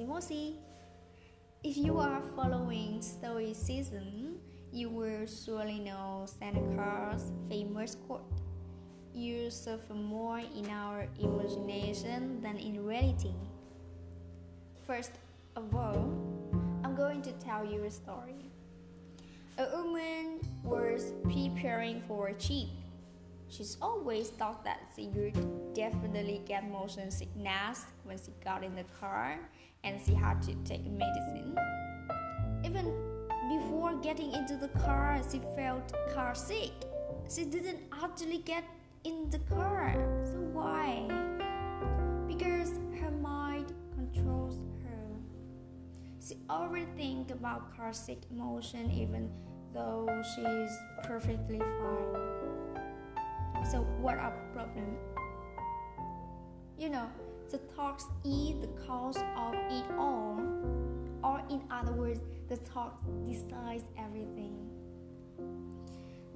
Mosi. If you are following Stoicism, you will surely know Seneca's famous quote You suffer more in our imagination than in reality. First of all, I'm going to tell you a story. A woman was preparing for a trip. She's always thought that she would definitely get motion sickness when she got in the car and she had to take medicine. Even before getting into the car, she felt car sick. She didn't actually get in the car. So why? Because her mind controls her. She already think about car sick emotion even though she's perfectly fine. So what are problem? You know, the thoughts is the cause of it all. Or in other words, the thought decides everything.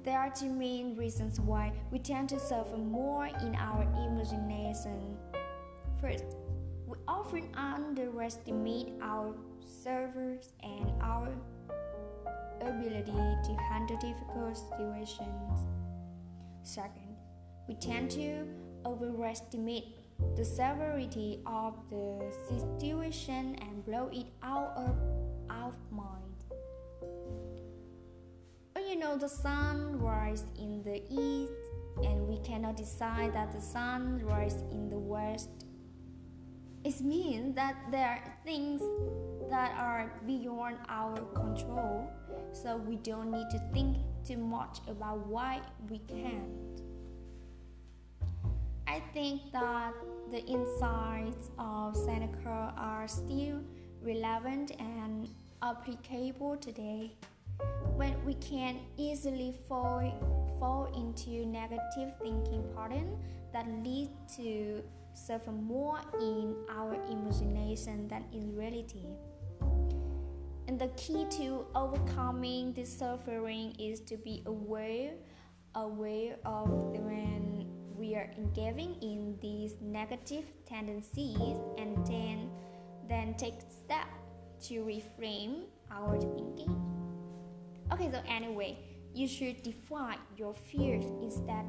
There are two main reasons why we tend to suffer more in our imagination. First, we often underestimate our servers and our ability to handle difficult situations. Second, we tend to overestimate the severity of the situation and blow it out of our mind. You know the sun rises in the east and we cannot decide that the sun rises in the west, it means that there are things that are beyond our control, so we don't need to think too much about why we can't. I think that the insights of Seneca are still relevant and applicable today. When we can easily fall, fall into negative thinking patterns that lead to suffer more in our imagination than in reality. And the key to overcoming this suffering is to be aware, aware of when we are engaging in these negative tendencies and then then take steps to reframe our thinking. Okay, so anyway, you should define your fears instead.